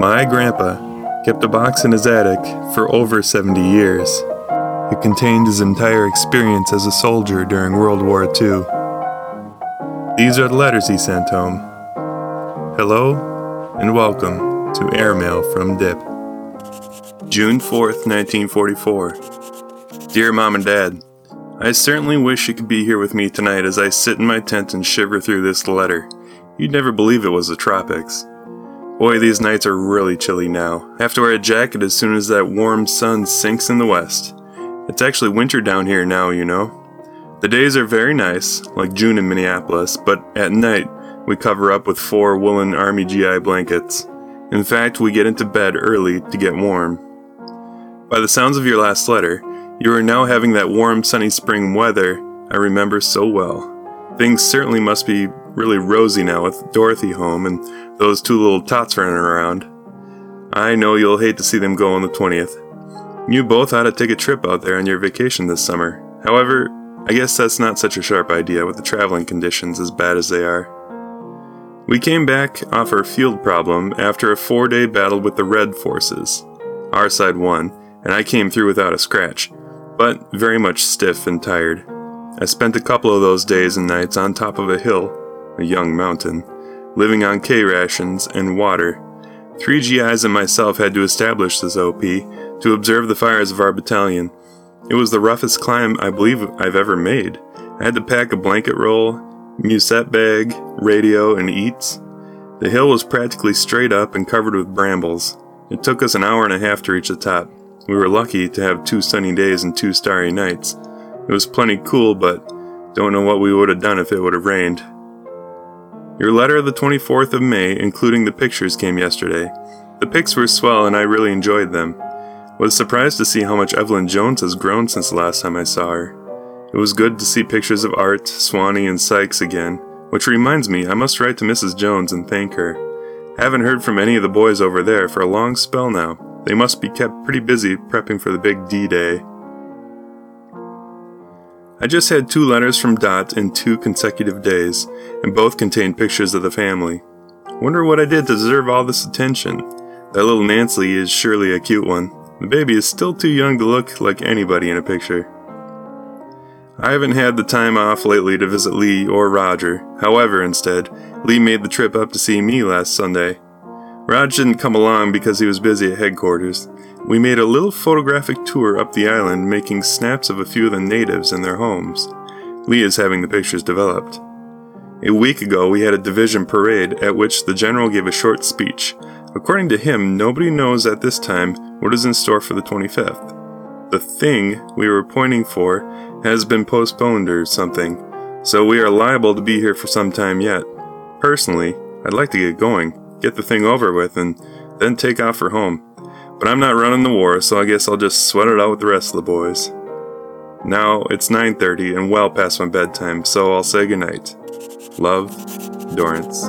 My grandpa kept a box in his attic for over 70 years. It contained his entire experience as a soldier during World War II. These are the letters he sent home. Hello and welcome to Airmail from Dip. June 4th, 1944. Dear Mom and Dad, I certainly wish you could be here with me tonight as I sit in my tent and shiver through this letter. You'd never believe it was the tropics. Boy, these nights are really chilly now. I have to wear a jacket as soon as that warm sun sinks in the west. It's actually winter down here now, you know. The days are very nice, like June in Minneapolis, but at night we cover up with four woolen Army GI blankets. In fact, we get into bed early to get warm. By the sounds of your last letter, you are now having that warm, sunny spring weather I remember so well. Things certainly must be really rosy now with Dorothy home and those two little tots running around. I know you'll hate to see them go on the 20th. You both ought to take a trip out there on your vacation this summer. However, I guess that's not such a sharp idea with the traveling conditions as bad as they are. We came back off our field problem after a four day battle with the Red forces. Our side won, and I came through without a scratch but very much stiff and tired. I spent a couple of those days and nights on top of a hill, a young mountain, living on K rations and water. Three GIs and myself had to establish this OP to observe the fires of our battalion. It was the roughest climb I believe I've ever made. I had to pack a blanket roll, musette bag, radio, and eats. The hill was practically straight up and covered with brambles. It took us an hour and a half to reach the top. We were lucky to have two sunny days and two starry nights. It was plenty cool, but don't know what we would have done if it would have rained. Your letter of the 24th of May, including the pictures, came yesterday. The pics were swell and I really enjoyed them. Was surprised to see how much Evelyn Jones has grown since the last time I saw her. It was good to see pictures of Art, Swanee, and Sykes again, which reminds me I must write to Mrs. Jones and thank her. Haven't heard from any of the boys over there for a long spell now. They must be kept pretty busy prepping for the big D Day. I just had two letters from Dot in two consecutive days, and both contained pictures of the family. Wonder what I did to deserve all this attention. That little Nancy is surely a cute one. The baby is still too young to look like anybody in a picture. I haven't had the time off lately to visit Lee or Roger. However, instead, Lee made the trip up to see me last Sunday. Rog didn't come along because he was busy at headquarters. We made a little photographic tour up the island, making snaps of a few of the natives and their homes. Lee is having the pictures developed. A week ago, we had a division parade at which the general gave a short speech. According to him, nobody knows at this time what is in store for the 25th. The thing we were pointing for has been postponed or something, so we are liable to be here for some time yet. Personally, I'd like to get going get the thing over with, and then take off for home. But I'm not running the war, so I guess I'll just sweat it out with the rest of the boys. Now it's 9:30 and well past my bedtime, so I'll say goodnight. Love, Dorrance.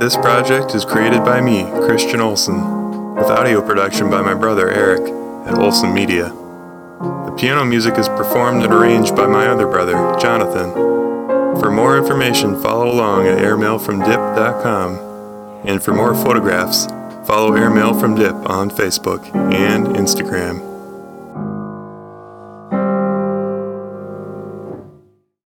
This project is created by me, Christian Olson, with audio production by my brother Eric at Olson Media. The piano music is performed and arranged by my other brother, Jonathan. For more information, follow along at airmailfromdip.com. And for more photographs, follow Airmail from Dip on Facebook and Instagram.